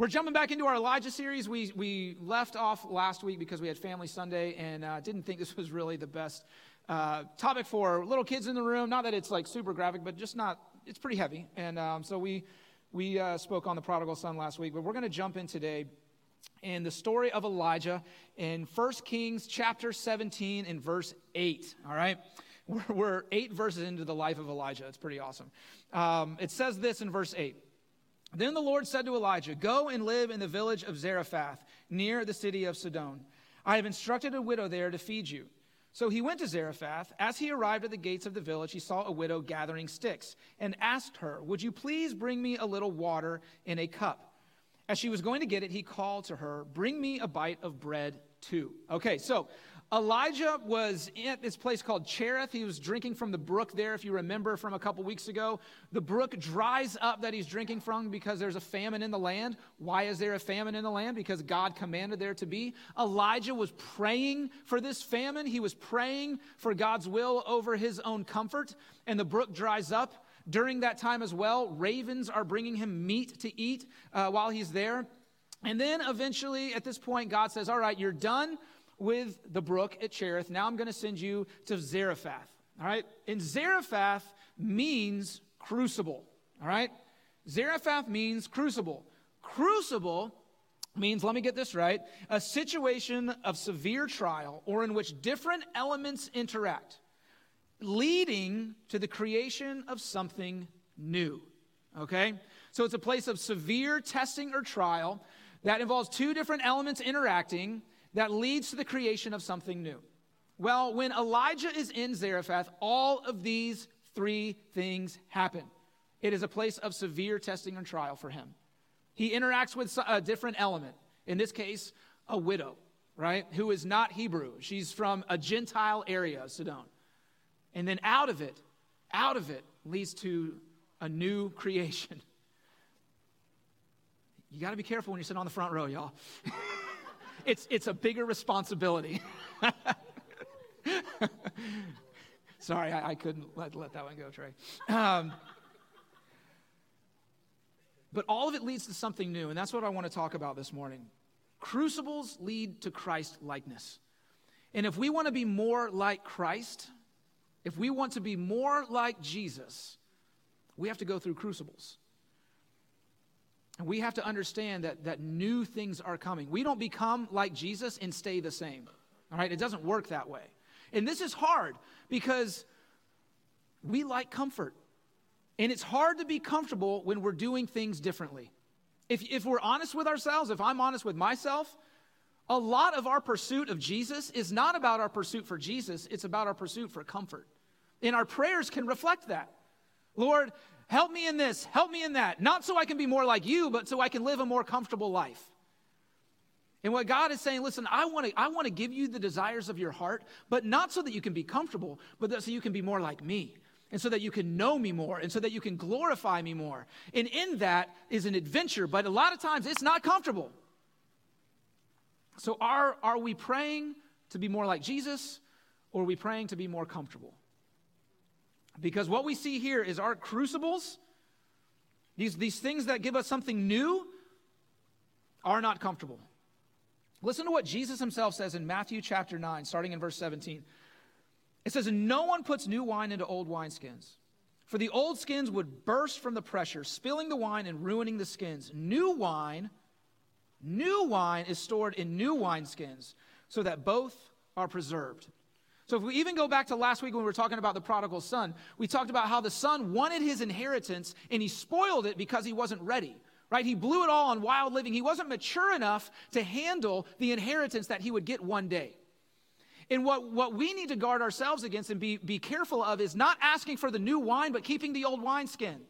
We're jumping back into our Elijah series. We, we left off last week because we had Family Sunday and uh, didn't think this was really the best uh, topic for little kids in the room. Not that it's like super graphic, but just not, it's pretty heavy. And um, so we, we uh, spoke on the prodigal son last week, but we're going to jump in today in the story of Elijah in 1 Kings chapter 17 and verse 8. All right? We're, we're eight verses into the life of Elijah. It's pretty awesome. Um, it says this in verse 8. Then the Lord said to Elijah, Go and live in the village of Zarephath, near the city of Sidon. I have instructed a widow there to feed you. So he went to Zarephath. As he arrived at the gates of the village, he saw a widow gathering sticks and asked her, Would you please bring me a little water in a cup? As she was going to get it, he called to her, Bring me a bite of bread too. Okay, so Elijah was at this place called Cherith. He was drinking from the brook there, if you remember from a couple weeks ago. The brook dries up that he's drinking from because there's a famine in the land. Why is there a famine in the land? Because God commanded there to be. Elijah was praying for this famine. He was praying for God's will over his own comfort, and the brook dries up. During that time as well, ravens are bringing him meat to eat uh, while he's there. And then eventually, at this point, God says, All right, you're done with the brook at Cherith. Now I'm going to send you to Zarephath. All right? And Zarephath means crucible. All right? Zarephath means crucible. Crucible means, let me get this right, a situation of severe trial or in which different elements interact, leading to the creation of something new. Okay? So it's a place of severe testing or trial that involves two different elements interacting that leads to the creation of something new. Well, when Elijah is in Zarephath, all of these three things happen. It is a place of severe testing and trial for him. He interacts with a different element, in this case, a widow, right, who is not Hebrew. She's from a Gentile area, Sidon. And then out of it, out of it leads to a new creation. You got to be careful when you're sitting on the front row, y'all. it's, it's a bigger responsibility. Sorry, I, I, couldn't let, let that one go, Trey. Um, but all of it leads to something new, and that's what I want to talk about this morning. Crucibles lead to Christ likeness. And if we want to be more like Christ, if we want to be more like Jesus, we have to go through crucibles. We have to understand that, that new things are coming. We don't become like Jesus and stay the same. All right? It doesn't work that way. And this is hard because we like comfort. And it's hard to be comfortable when we're doing things differently. If, if we're honest with ourselves, if I'm honest with myself, a lot of our pursuit of Jesus is not about our pursuit for Jesus, it's about our pursuit for comfort. And our prayers can reflect that. Lord, Help me in this, help me in that. Not so I can be more like you, but so I can live a more comfortable life. And what God is saying, listen, I want to I want to give you the desires of your heart, but not so that you can be comfortable, but so you can be more like me. And so that you can know me more, and so that you can glorify me more. And in that is an adventure, but a lot of times it's not comfortable. So are, are we praying to be more like Jesus, or are we praying to be more comfortable? Because what we see here is our crucibles, these, these things that give us something new, are not comfortable. Listen to what Jesus himself says in Matthew chapter 9, starting in verse 17. It says, No one puts new wine into old wineskins, for the old skins would burst from the pressure, spilling the wine and ruining the skins. New wine, new wine is stored in new wineskins, so that both are preserved. So if we even go back to last week when we were talking about the prodigal son, we talked about how the son wanted his inheritance and he spoiled it because he wasn't ready. Right? He blew it all on wild living. He wasn't mature enough to handle the inheritance that he would get one day. And what, what we need to guard ourselves against and be, be careful of is not asking for the new wine, but keeping the old wineskin.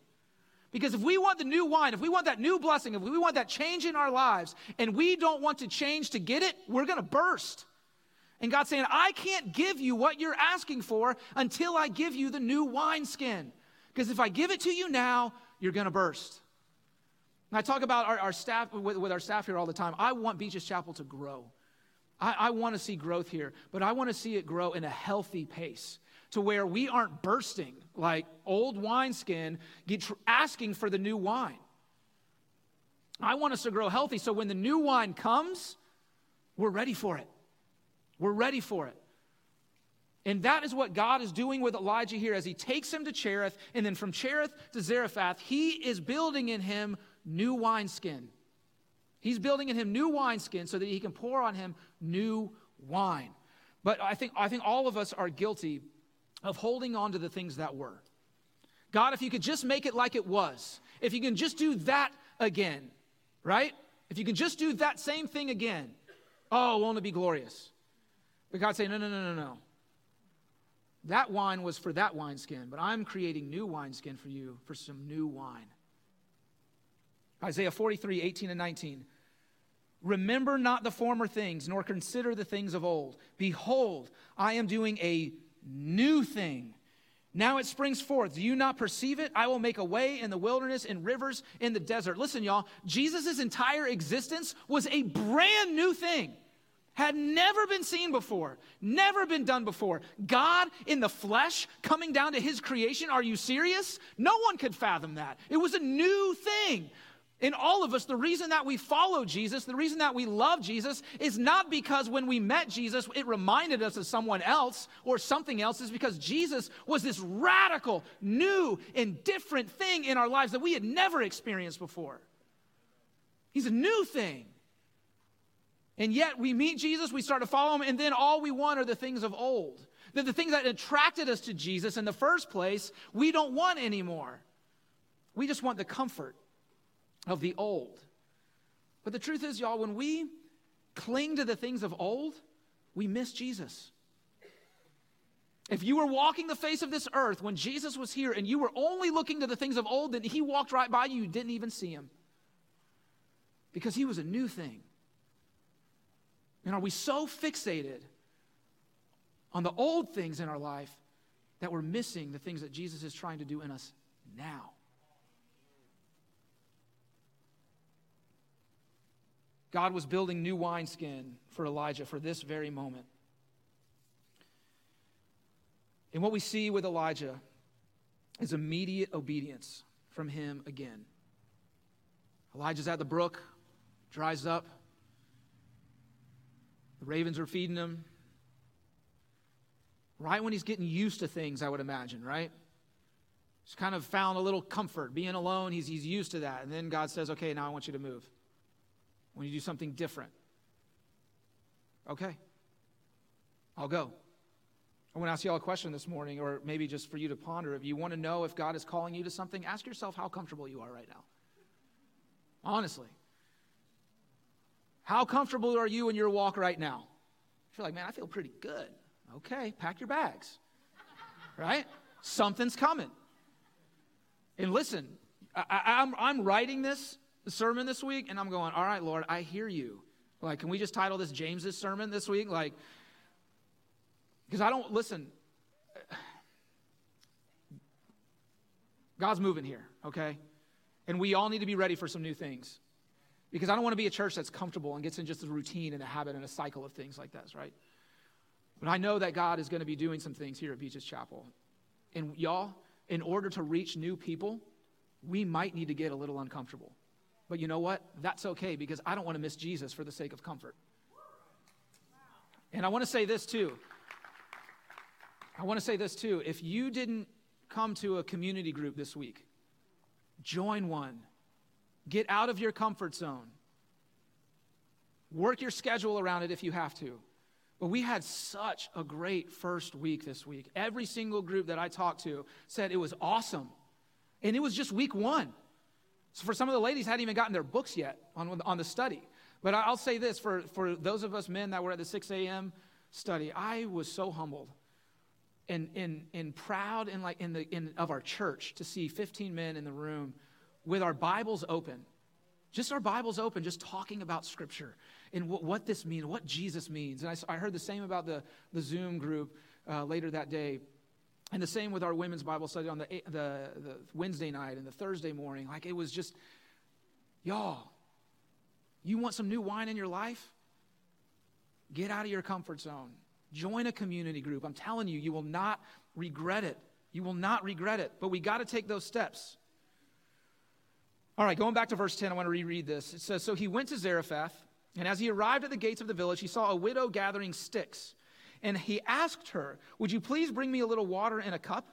Because if we want the new wine, if we want that new blessing, if we want that change in our lives, and we don't want to change to get it, we're going to burst. And God's saying, I can't give you what you're asking for until I give you the new wineskin. Because if I give it to you now, you're going to burst. And I talk about our, our staff, with, with, our staff here all the time. I want Beaches Chapel to grow. I, I want to see growth here, but I want to see it grow in a healthy pace to where we aren't bursting like old wineskin, asking for the new wine. I want us to grow healthy so when the new wine comes, we're ready for it. We're ready for it. And that is what God is doing with Elijah here as he takes him to Cherith, and then from Cherith to Zarephath, he is building in him new wineskin. He's building in him new wineskin so that he can pour on him new wine. But I think, I think all of us are guilty of holding on to the things that were. God, if you could just make it like it was, if you can just do that again, right? If you can just do that same thing again, oh, won't it be glorious? But God say, no, no, no, no, no. That wine was for that wineskin, but I'm creating new wineskin for you for some new wine. Isaiah 43, 18 and 19. Remember not the former things, nor consider the things of old. Behold, I am doing a new thing. Now it springs forth. Do you not perceive it? I will make a way in the wilderness and rivers in the desert. Listen, y'all, Jesus' entire existence was a brand new thing had never been seen before, never been done before. God in the flesh coming down to his creation. Are you serious? No one could fathom that. It was a new thing. In all of us, the reason that we follow Jesus, the reason that we love Jesus, is not because when we met Jesus, it reminded us of someone else or something else, is because Jesus was this radical, new, and different thing in our lives that we had never experienced before. He's a new thing. And yet we meet Jesus, we start to follow him, and then all we want are the things of old. That the things that attracted us to Jesus in the first place, we don't want anymore. We just want the comfort of the old. But the truth is, y'all, when we cling to the things of old, we miss Jesus. If you were walking the face of this earth when Jesus was here and you were only looking to the things of old, then he walked right by you, you didn't even see him. Because he was a new thing. And are we so fixated on the old things in our life that we're missing the things that Jesus is trying to do in us now? God was building new wineskin for Elijah for this very moment. And what we see with Elijah is immediate obedience from him again. Elijah's at the brook, dries up. The ravens are feeding him. Right when he's getting used to things, I would imagine, right? He's kind of found a little comfort being alone. He's, he's used to that. And then God says, okay, now I want you to move. When you do something different. Okay, I'll go. I want to ask you all a question this morning, or maybe just for you to ponder. If you want to know if God is calling you to something, ask yourself how comfortable you are right now. Honestly. How comfortable are you in your walk right now? You're like, man, I feel pretty good. Okay, pack your bags. right? Something's coming. And listen, I, am I'm, I'm writing this sermon this week, and I'm going, all right, Lord, I hear you. Like, can we just title this James's sermon this week? Like, because I don't, listen, God's moving here, okay? And we all need to be ready for some new things. Because I don't want to be a church that's comfortable and gets in just a routine and a habit and a cycle of things like this, right? But I know that God is going to be doing some things here at Beaches Chapel. And y'all, in order to reach new people, we might need to get a little uncomfortable. But you know what? That's okay because I don't want to miss Jesus for the sake of comfort. And I want to say this too. I want to say this too. If you didn't come to a community group this week, join one Get out of your comfort zone. Work your schedule around it if you have to. But we had such a great first week this week. Every single group that I talked to said it was awesome. And it was just week one. So for some of the ladies hadn't even gotten their books yet on, on the study. But I'll say this for, for those of us men that were at the 6 a.m. study, I was so humbled and, and, and proud in like in the, in, of our church to see 15 men in the room with our Bibles open, just our Bibles open, just talking about Scripture and what, what this means, what Jesus means. And I, I, heard the same about the, the Zoom group uh, later that day. And the same with our women's Bible study on the, the, the Wednesday night and the Thursday morning. Like it was just, y'all, you want some new wine in your life? Get out of your comfort zone. Join a community group. I'm telling you, you will not regret it. You will not regret it. But we got to take those steps. All right, going back to verse 10, I want to reread this. It says So he went to Zarephath, and as he arrived at the gates of the village, he saw a widow gathering sticks. And he asked her, Would you please bring me a little water in a cup?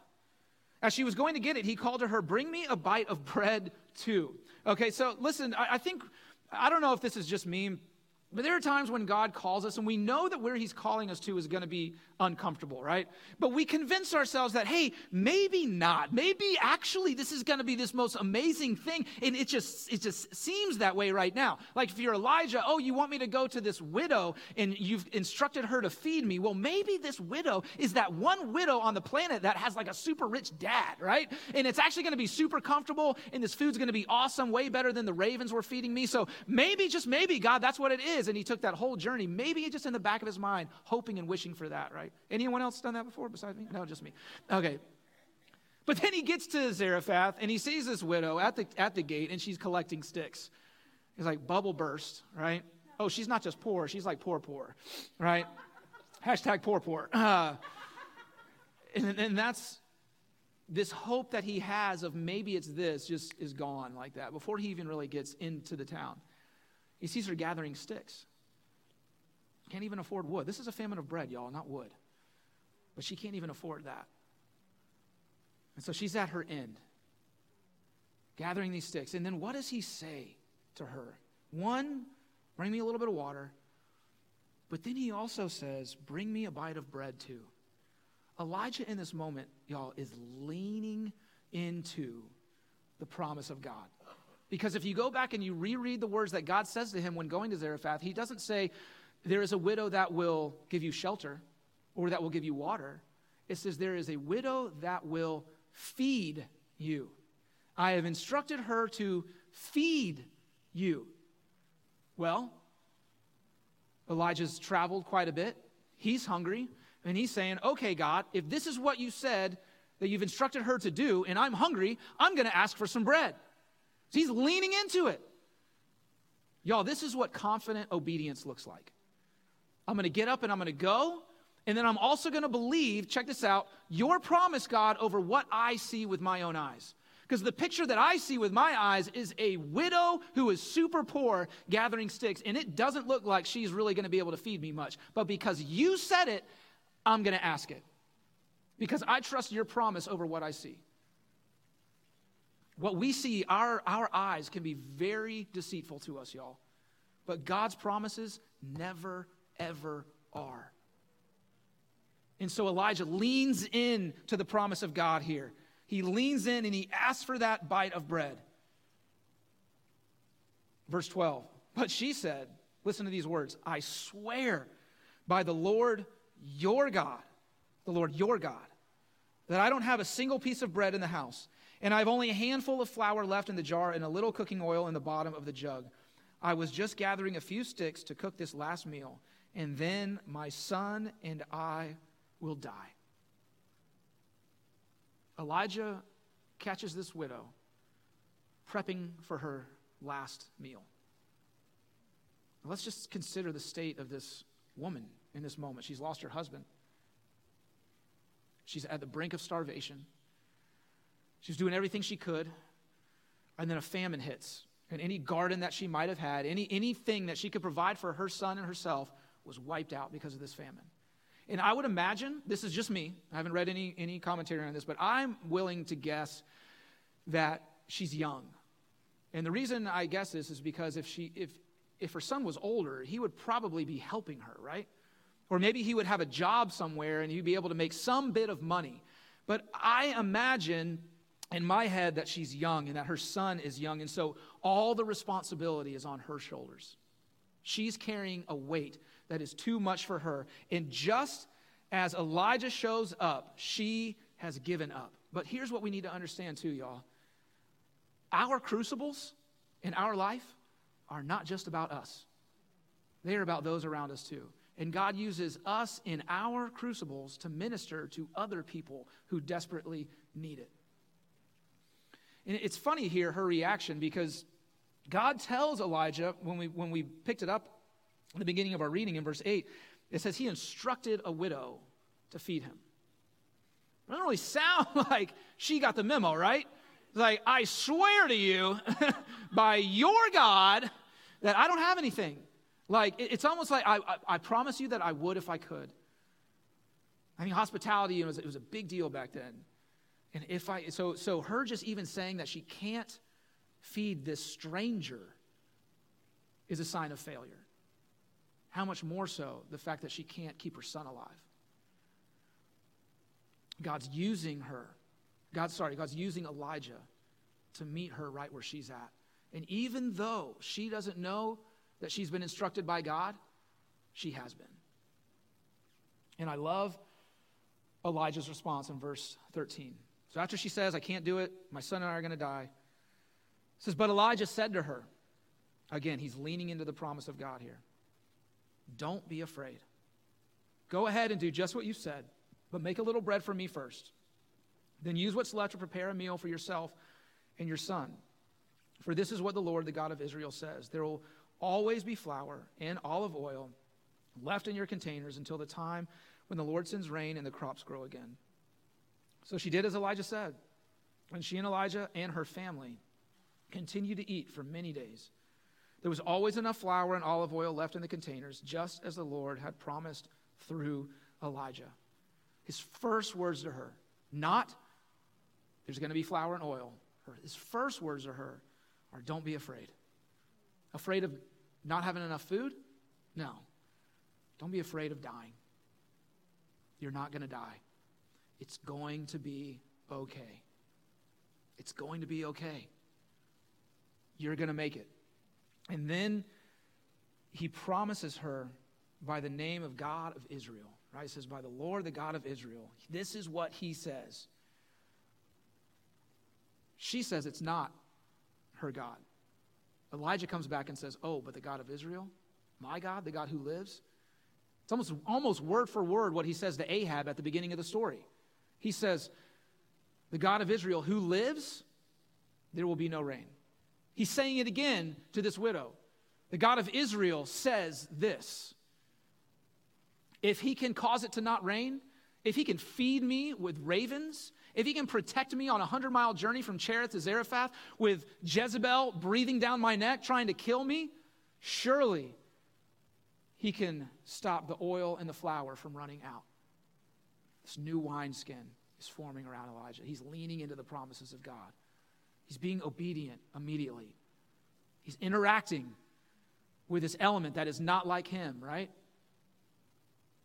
As she was going to get it, he called to her, Bring me a bite of bread too. Okay, so listen, I, I think, I don't know if this is just me but there are times when God calls us, and we know that where He's calling us to is going to be uncomfortable, right? But we convince ourselves that, hey, maybe not. Maybe actually this is going to be this most amazing thing. And it just, it just seems that way right now. Like if you're Elijah, oh, you want me to go to this widow and you've instructed her to feed me. Well, maybe this widow is that one widow on the planet that has like a super rich dad, right? And it's actually going to be super comfortable, and this food's going to be awesome, way better than the ravens were feeding me. So maybe, just maybe, God, that's what it is and he took that whole journey, maybe just in the back of his mind, hoping and wishing for that, right? Anyone else done that before besides me? No, just me. Okay. But then he gets to Zarephath and he sees this widow at the, at the gate and she's collecting sticks. He's like, bubble burst, right? Oh, she's not just poor, she's like poor, poor, right? Hashtag poor, poor. Uh, and, and that's this hope that he has of maybe it's this just is gone like that before he even really gets into the town. He sees her gathering sticks. Can't even afford wood. This is a famine of bread, y'all, not wood. But she can't even afford that. And so she's at her end, gathering these sticks. And then what does he say to her? One, bring me a little bit of water. But then he also says, bring me a bite of bread too. Elijah in this moment, y'all, is leaning into the promise of God. Because if you go back and you reread the words that God says to him when going to Zarephath, he doesn't say, There is a widow that will give you shelter or that will give you water. It says, There is a widow that will feed you. I have instructed her to feed you. Well, Elijah's traveled quite a bit. He's hungry. And he's saying, Okay, God, if this is what you said that you've instructed her to do, and I'm hungry, I'm going to ask for some bread. So he's leaning into it. Y'all, this is what confident obedience looks like. I'm going to get up and I'm going to go. And then I'm also going to believe, check this out, your promise, God, over what I see with my own eyes. Because the picture that I see with my eyes is a widow who is super poor gathering sticks, and it doesn't look like she's really going to be able to feed me much. But because you said it, I'm going to ask it. Because I trust your promise over what I see. What we see, our, our eyes can be very deceitful to us, y'all. But God's promises never, ever are. And so Elijah leans in to the promise of God here. He leans in and he asks for that bite of bread. Verse 12. But she said, listen to these words I swear by the Lord your God, the Lord your God, that I don't have a single piece of bread in the house and I have only a handful of flour left in the jar and a little cooking oil in the bottom of the jug. I was just gathering a few sticks to cook this last meal, and then my son and I will die. Elijah catches this widow prepping for her last meal. Let's just consider the state of this woman in this moment. She's lost her husband. She's at the brink of starvation. She's doing everything she could, and then a famine hits. And any garden that she might have had, any, anything that she could provide for her son and herself was wiped out because of this famine. And I would imagine, this is just me, I haven't read any, any commentary on this, but I'm willing to guess that she's young. And the reason I guess this is because if, she, if, if her son was older, he would probably be helping her, right? Or maybe he would have a job somewhere and he'd be able to make some bit of money. But I imagine in my head that she's young and that her son is young. And so all the responsibility is on her shoulders. She's carrying a weight that is too much for her. And just as Elijah shows up, she has given up. But here's what we need to understand, too, y'all. Our crucibles in our life are not just about us, they are about those around us, too. And God uses us in our crucibles to minister to other people who desperately need it. And it's funny here, her reaction, because God tells Elijah, when we, when we picked it up the beginning of our reading in verse 8, it says he instructed a widow to feed him. It doesn't really sound like she got the memo, right? It's like, I swear to you, by your God, that I don't have anything. Like, it's almost like I, I, I, promise you that I would if I could. I mean, hospitality you know, it was a big deal back then. And if I, so, so her just even saying that she can't feed this stranger is a sign of failure. How much more so the fact that she can't keep her son alive? God's using her. God, sorry, God's using Elijah to meet her right where she's at. And even though she doesn't know that she's been instructed by God, she has been. And I love Elijah's response in verse 13. So after she says, I can't do it, my son and I are going to die, it says, But Elijah said to her, again, he's leaning into the promise of God here, Don't be afraid. Go ahead and do just what you said, but make a little bread for me first. Then use what's left to prepare a meal for yourself and your son. For this is what the Lord, the God of Israel, says There will always be flour and olive oil left in your containers until the time when the Lord sends rain and the crops grow again. So she did as Elijah said. And she and Elijah and her family continued to eat for many days. There was always enough flour and olive oil left in the containers, just as the Lord had promised through Elijah. His first words to her, not there's going to be flour and oil. His first words to her are don't be afraid. Afraid of not having enough food? No. Don't be afraid of dying. You're not going to die. It's going to be okay. It's going to be okay. You're going to make it. And then he promises her by the name of God of Israel, right? He says, by the Lord, the God of Israel. This is what he says. She says it's not her God. Elijah comes back and says, Oh, but the God of Israel, my God, the God who lives. It's almost, almost word for word what he says to Ahab at the beginning of the story. He says, The God of Israel who lives, there will be no rain. He's saying it again to this widow. The God of Israel says this If he can cause it to not rain, if he can feed me with ravens, if he can protect me on a hundred mile journey from Cherith to Zarephath with Jezebel breathing down my neck trying to kill me, surely he can stop the oil and the flour from running out. This new wineskin is forming around Elijah. He's leaning into the promises of God. He's being obedient immediately. He's interacting with this element that is not like him, right?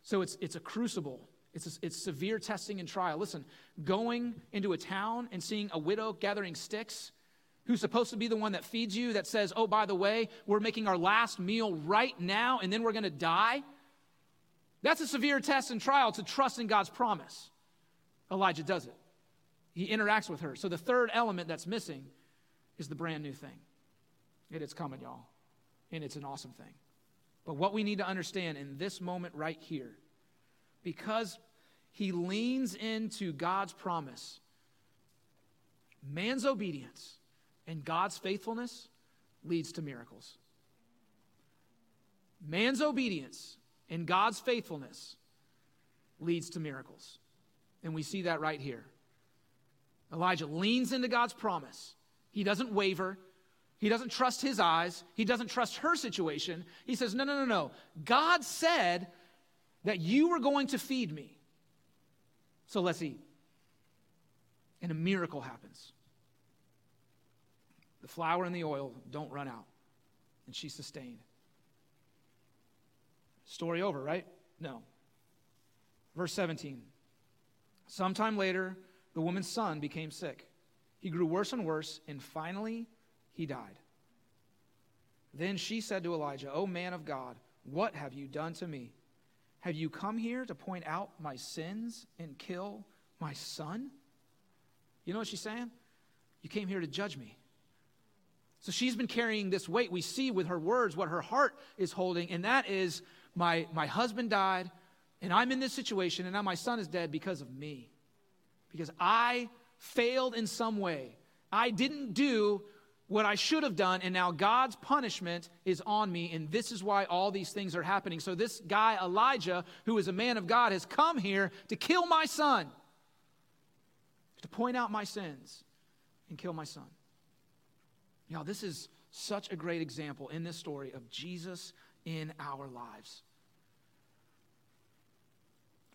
So it's, it's a crucible it's, it's severe testing and trial. Listen, going into a town and seeing a widow gathering sticks who's supposed to be the one that feeds you, that says, oh, by the way, we're making our last meal right now and then we're going to die. That's a severe test and trial to trust in God's promise. Elijah does it. He interacts with her. So the third element that's missing is the brand new thing. And It is coming, y'all. And it's an awesome thing. But what we need to understand in this moment right here because he leans into God's promise. Man's obedience and God's faithfulness leads to miracles. Man's obedience and God's faithfulness leads to miracles. And we see that right here. Elijah leans into God's promise. He doesn't waver. He doesn't trust his eyes. He doesn't trust her situation. He says, No, no, no, no. God said that you were going to feed me. So let's eat. And a miracle happens. The flour and the oil don't run out, and she's sustained. Story over, right? No. Verse 17. Sometime later, the woman's son became sick. He grew worse and worse, and finally, he died. Then she said to Elijah, O man of God, what have you done to me? Have you come here to point out my sins and kill my son? You know what she's saying? You came here to judge me. So she's been carrying this weight. We see with her words what her heart is holding, and that is my, my husband died, and I'm in this situation, and now my son is dead because of me. Because I failed in some way. I didn't do what I should have done, and now God's punishment is on me, and this is why all these things are happening. So, this guy, Elijah, who is a man of God, has come here to kill my son, to point out my sins, and kill my son. Y'all, this is such a great example in this story of Jesus in our lives.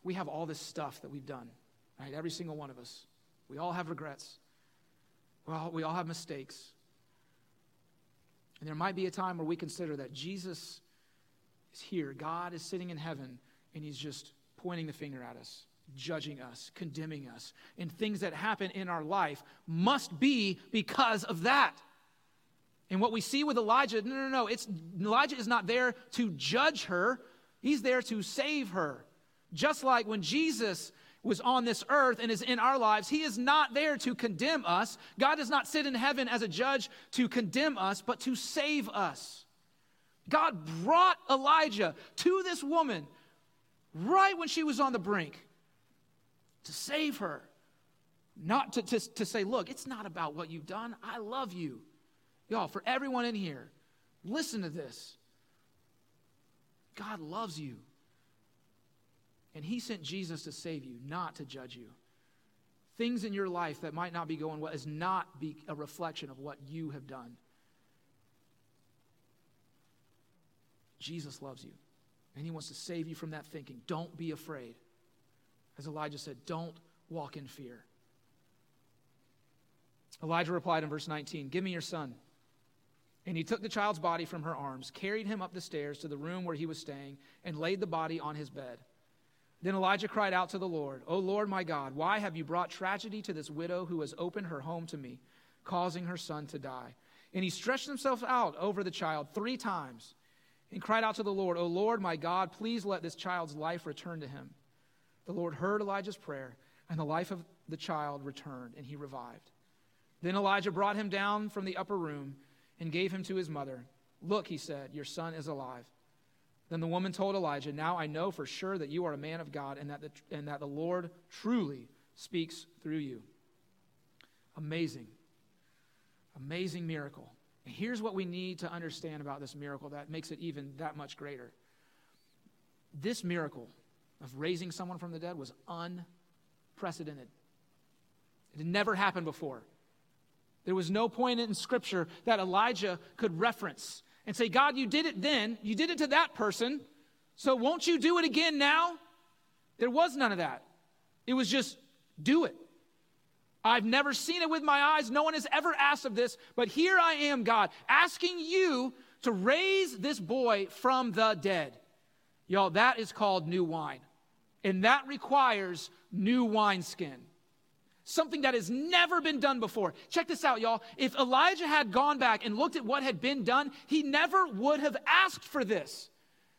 We have all this stuff that we've done, right? Every single one of us. We all have regrets. Well, we all have mistakes. And there might be a time where we consider that Jesus is here. God is sitting in heaven, and he's just pointing the finger at us, judging us, condemning us. And things that happen in our life must be because of that. And what we see with Elijah, no, no, no, it's Elijah is not there to judge her. He's there to save her. Just like when Jesus was on this earth and is in our lives, he is not there to condemn us. God does not sit in heaven as a judge to condemn us, but to save us. God brought Elijah to this woman right when she was on the brink to save her. Not to, to, to say, look, it's not about what you've done. I love you. Y'all, for everyone in here, listen to this. God loves you. And He sent Jesus to save you, not to judge you. Things in your life that might not be going well is not be a reflection of what you have done. Jesus loves you, and He wants to save you from that thinking. Don't be afraid. As Elijah said, don't walk in fear. Elijah replied in verse 19, Give me your son. And he took the child's body from her arms, carried him up the stairs to the room where he was staying, and laid the body on his bed. Then Elijah cried out to the Lord, O Lord my God, why have you brought tragedy to this widow who has opened her home to me, causing her son to die? And he stretched himself out over the child three times and cried out to the Lord, O Lord my God, please let this child's life return to him. The Lord heard Elijah's prayer, and the life of the child returned, and he revived. Then Elijah brought him down from the upper room and gave him to his mother. Look, he said, your son is alive. Then the woman told Elijah, Now I know for sure that you are a man of God and that the, and that the Lord truly speaks through you. Amazing. Amazing miracle. And here's what we need to understand about this miracle that makes it even that much greater. This miracle of raising someone from the dead was unprecedented, it had never happened before. There was no point in Scripture that Elijah could reference and say, God, you did it then, you did it to that person, so won't you do it again now? There was none of that. It was just do it. I've never seen it with my eyes. No one has ever asked of this, but here I am, God, asking you to raise this boy from the dead. Y'all, that is called new wine. And that requires new wineskin something that has never been done before. Check this out, y'all. If Elijah had gone back and looked at what had been done, he never would have asked for this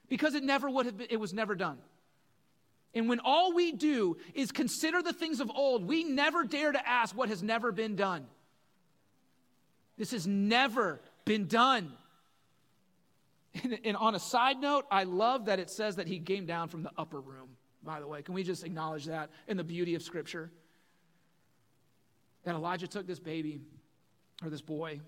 because it never would have been, it was never done. And when all we do is consider the things of old, we never dare to ask what has never been done. This has never been done. And, and, on a side note, I love that it says that he came down from the upper room, by the way. Can we just acknowledge that in the beauty of Scripture? That Elijah took this baby or this boy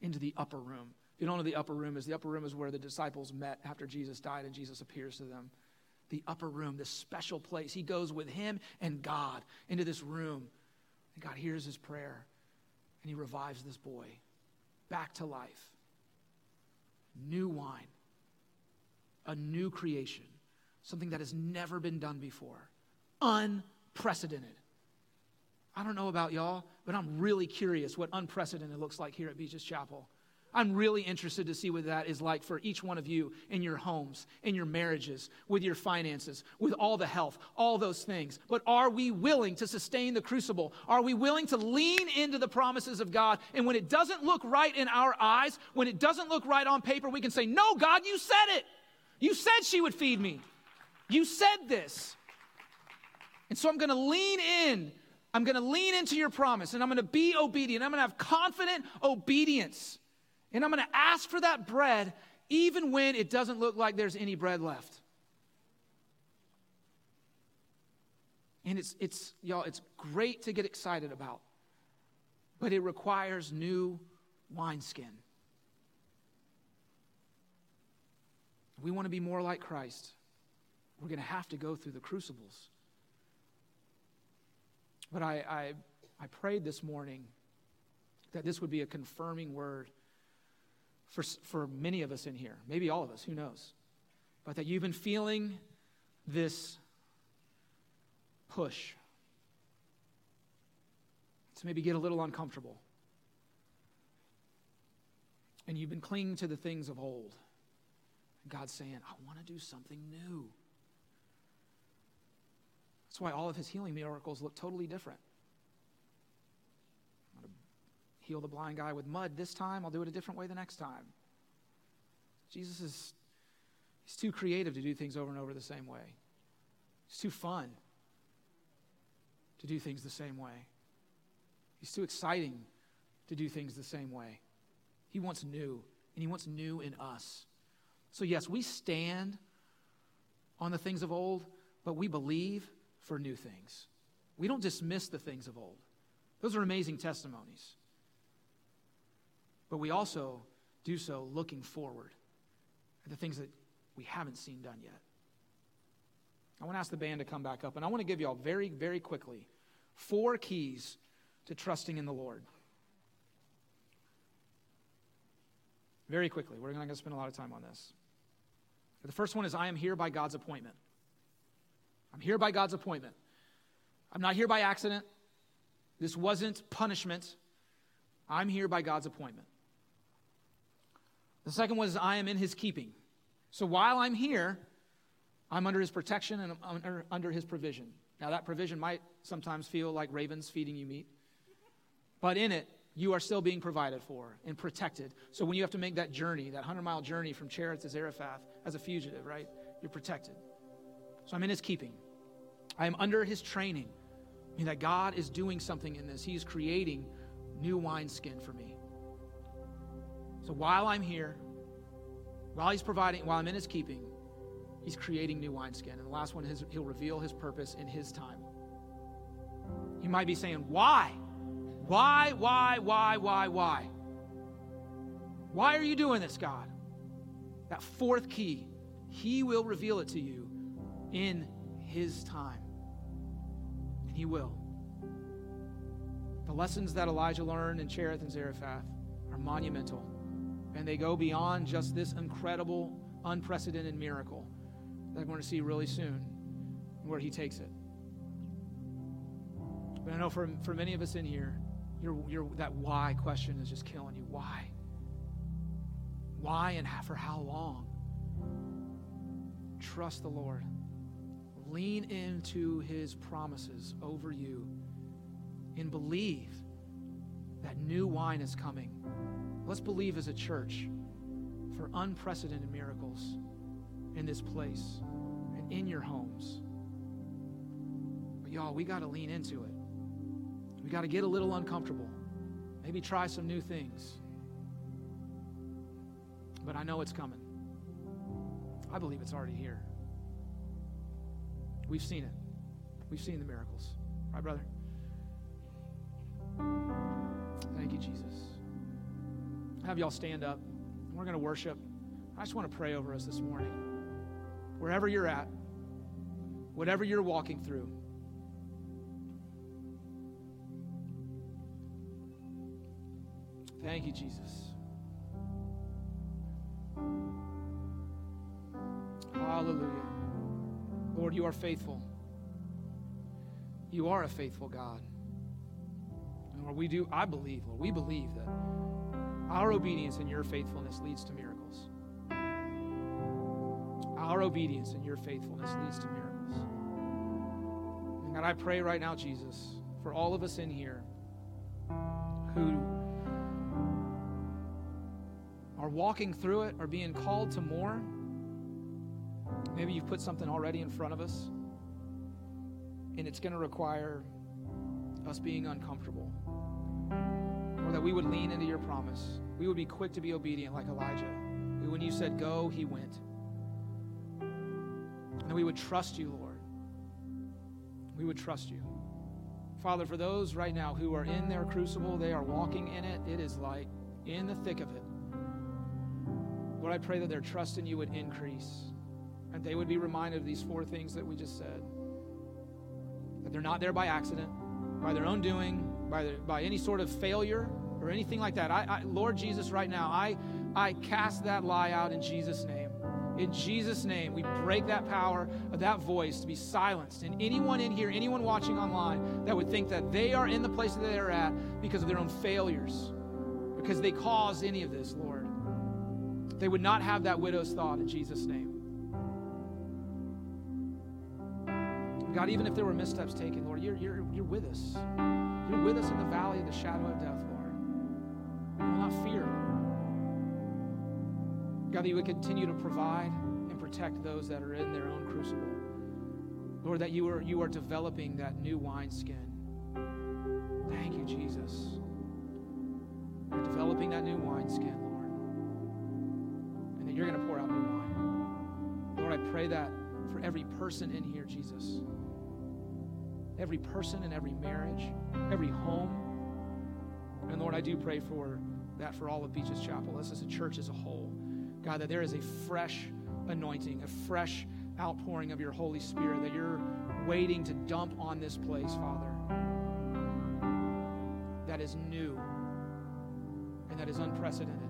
into the upper room. If you don't know the upper room is, the upper room is where the disciples met after Jesus died and Jesus appears to them. The upper room, this special place. He goes with him and God into this room. And God hears his prayer and he revives this boy back to life. New wine, a new creation, something that has never been done before, unprecedented. I don't know about y'all, but I'm really curious what unprecedented looks like here at Beaches Chapel. I'm really interested to see what that is like for each one of you in your homes, in your marriages, with your finances, with all the health, all those things. But are we willing to sustain the crucible? Are we willing to lean into the promises of God? And when it doesn't look right in our eyes, when it doesn't look right on paper, we can say, No, God, you said it. You said she would feed me. You said this. And so I'm going to lean in I'm going to lean into your promise and I'm going to be obedient. I'm going to have confident obedience. And I'm going to ask for that bread even when it doesn't look like there's any bread left. And it's, it's y'all, it's great to get excited about, but it requires new wineskin. We want to be more like Christ, we're going to have to go through the crucibles. But I, I, I prayed this morning that this would be a confirming word for, for many of us in here, maybe all of us, who knows? But that you've been feeling this push to maybe get a little uncomfortable. And you've been clinging to the things of old. God's saying, I want to do something new. That's why all of his healing miracles look totally different. I'm going to heal the blind guy with mud this time. I'll do it a different way the next time. Jesus is he's too creative to do things over and over the same way. It's too fun to do things the same way. He's too exciting to do things the same way. He wants new, and He wants new in us. So, yes, we stand on the things of old, but we believe for new things. We don't dismiss the things of old, those are amazing testimonies. But we also do so looking forward at the things that we haven't seen done yet. I want to ask the band to come back up, and I want to give you all very, very quickly four keys to trusting in the Lord. Very quickly, we're not going to spend a lot of time on this. The first one is I am here by God's appointment. I'm here by God's appointment. I'm not here by accident. This wasn't punishment. I'm here by God's appointment. The second was, I am in his keeping. So while I'm here, I'm under his protection and I'm under, under his provision. Now, that provision might sometimes feel like ravens feeding you meat, but in it, you are still being provided for and protected. So when you have to make that journey, that 100 mile journey from Cherith to Zarephath as a fugitive, right? You're protected. So I'm in his keeping. I am under his training. I mean, that God is doing something in this. He is creating new wineskin for me. So while I'm here, while he's providing, while I'm in his keeping, he's creating new wineskin. And the last one is he'll reveal his purpose in his time. You might be saying, why? Why, why, why, why, why? Why are you doing this, God? That fourth key, He will reveal it to you in His time. And He will. The lessons that Elijah learned in Cherith and Zarephath are monumental. And they go beyond just this incredible, unprecedented miracle that we're going to see really soon, where He takes it. But I know for, for many of us in here, your, your, that why question is just killing you. Why? Why and for how long? Trust the Lord. Lean into his promises over you and believe that new wine is coming. Let's believe as a church for unprecedented miracles in this place and in your homes. But y'all, we got to lean into it. We got to get a little uncomfortable. Maybe try some new things. But I know it's coming. I believe it's already here. We've seen it. We've seen the miracles. Right, brother? Thank you, Jesus. Have y'all stand up. We're going to worship. I just want to pray over us this morning. Wherever you're at, whatever you're walking through, Thank you, Jesus. Hallelujah. Lord, you are faithful. You are a faithful God. And Lord, we do, I believe, Lord, we believe that our obedience and your faithfulness leads to miracles. Our obedience and your faithfulness leads to miracles. And God, I pray right now, Jesus, for all of us in here who are walking through it or being called to more. Maybe you've put something already in front of us, and it's going to require us being uncomfortable. Or that we would lean into your promise. We would be quick to be obedient like Elijah, when you said go, he went. And we would trust you, Lord. We would trust you. Father, for those right now who are in their crucible, they are walking in it. It is like in the thick of it. Lord, I pray that their trust in you would increase and they would be reminded of these four things that we just said. That they're not there by accident, by their own doing, by, their, by any sort of failure or anything like that. I, I, Lord Jesus, right now, I, I cast that lie out in Jesus' name. In Jesus' name, we break that power of that voice to be silenced. And anyone in here, anyone watching online that would think that they are in the place that they're at because of their own failures, because they caused any of this, Lord, they would not have that widow's thought in Jesus' name. God, even if there were missteps taken, Lord, you're, you're, you're with us. You're with us in the valley of the shadow of death, Lord. We will not fear. God, that you would continue to provide and protect those that are in their own crucible. Lord, that you are, you are developing that new wineskin. Thank you, Jesus. You're developing that new wineskin, Lord. And that you're going to pour out new wine. Lord, I pray that for every person in here, Jesus every person and every marriage, every home. And Lord, I do pray for that for all of Beaches Chapel, us as a church as a whole. God, that there is a fresh anointing, a fresh outpouring of your Holy Spirit that you're waiting to dump on this place, Father. That is new and that is unprecedented.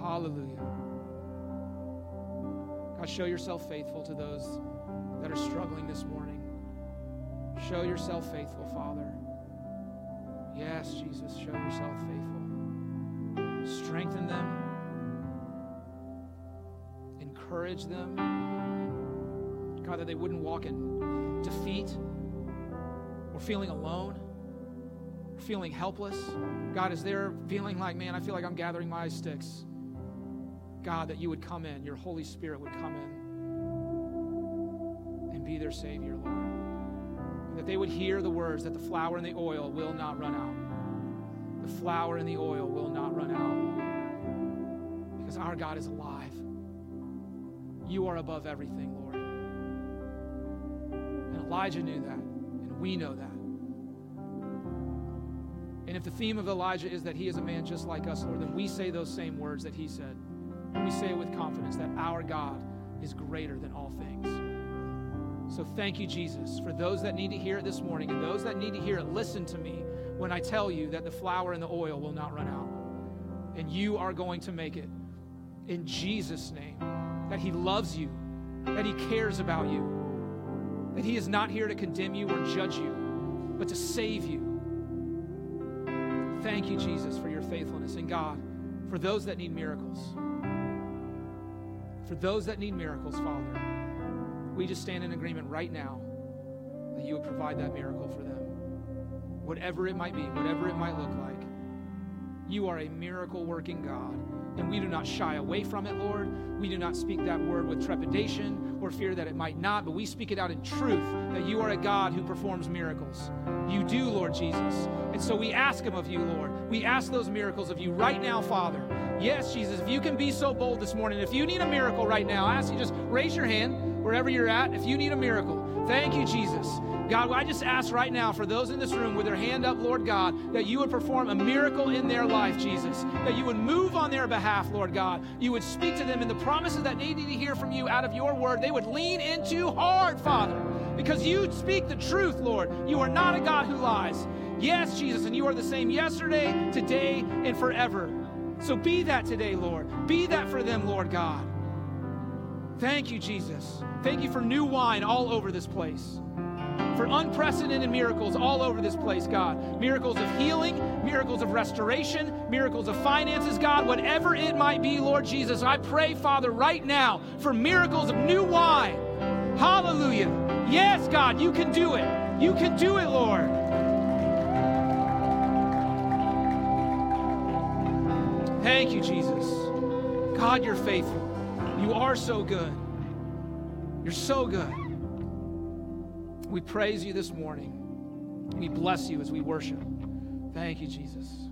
Hallelujah. God, show yourself faithful to those that are struggling this morning. Show yourself faithful, Father. Yes, Jesus, show yourself faithful. Strengthen them, encourage them. God, that they wouldn't walk in defeat or feeling alone or feeling helpless. God, is there feeling like, man, I feel like I'm gathering my sticks. God, that you would come in, your Holy Spirit would come in and be their Savior, Lord that they would hear the words that the flour and the oil will not run out. The flour and the oil will not run out. Because our God is alive. You are above everything, Lord. And Elijah knew that, and we know that. And if the theme of Elijah is that he is a man just like us, Lord, then we say those same words that he said. We say it with confidence that our God is greater than all things. So thank you, Jesus, for those that need to hear it this morning and those that need to hear it. Listen to me when I tell you that the flour and the oil will not run out. And you are going to make it in Jesus' name. That He loves you, that He cares about you, that He is not here to condemn you or judge you, but to save you. Thank you, Jesus, for your faithfulness. And God, for those that need miracles, for those that need miracles, Father we just stand in agreement right now that you would provide that miracle for them. Whatever it might be, whatever it might look like. You are a miracle working God. And we do not shy away from it, Lord. We do not speak that word with trepidation or fear that it might not, but we speak it out in truth that you are a God who performs miracles. You do, Lord Jesus. And so we ask Him of you, Lord. We ask those miracles of you right now, Father. Yes, Jesus, if you can be so bold this morning, if you need a miracle right now, I ask you just raise your hand wherever you're at, if you need a miracle, thank you, Jesus. God, I just ask right now for those in this room with their hand up, Lord God, that you would perform a miracle in their life, Jesus. That you would move on their behalf, Lord God. You would speak to them in the promises that they need to hear from you out of your word. They would lean into hard, Father, because you speak the truth, Lord. You are not a God who lies. Yes, Jesus, and you are the same yesterday, today, and forever. So be that today, Lord. Be that for them, Lord God. Thank you, Jesus. Thank you for new wine all over this place. For unprecedented miracles all over this place, God. Miracles of healing, miracles of restoration, miracles of finances, God, whatever it might be, Lord Jesus. I pray, Father, right now for miracles of new wine. Hallelujah. Yes, God, you can do it. You can do it, Lord. Thank you, Jesus. God, you're faithful. You are so good. You're so good. We praise you this morning. We bless you as we worship. Thank you, Jesus.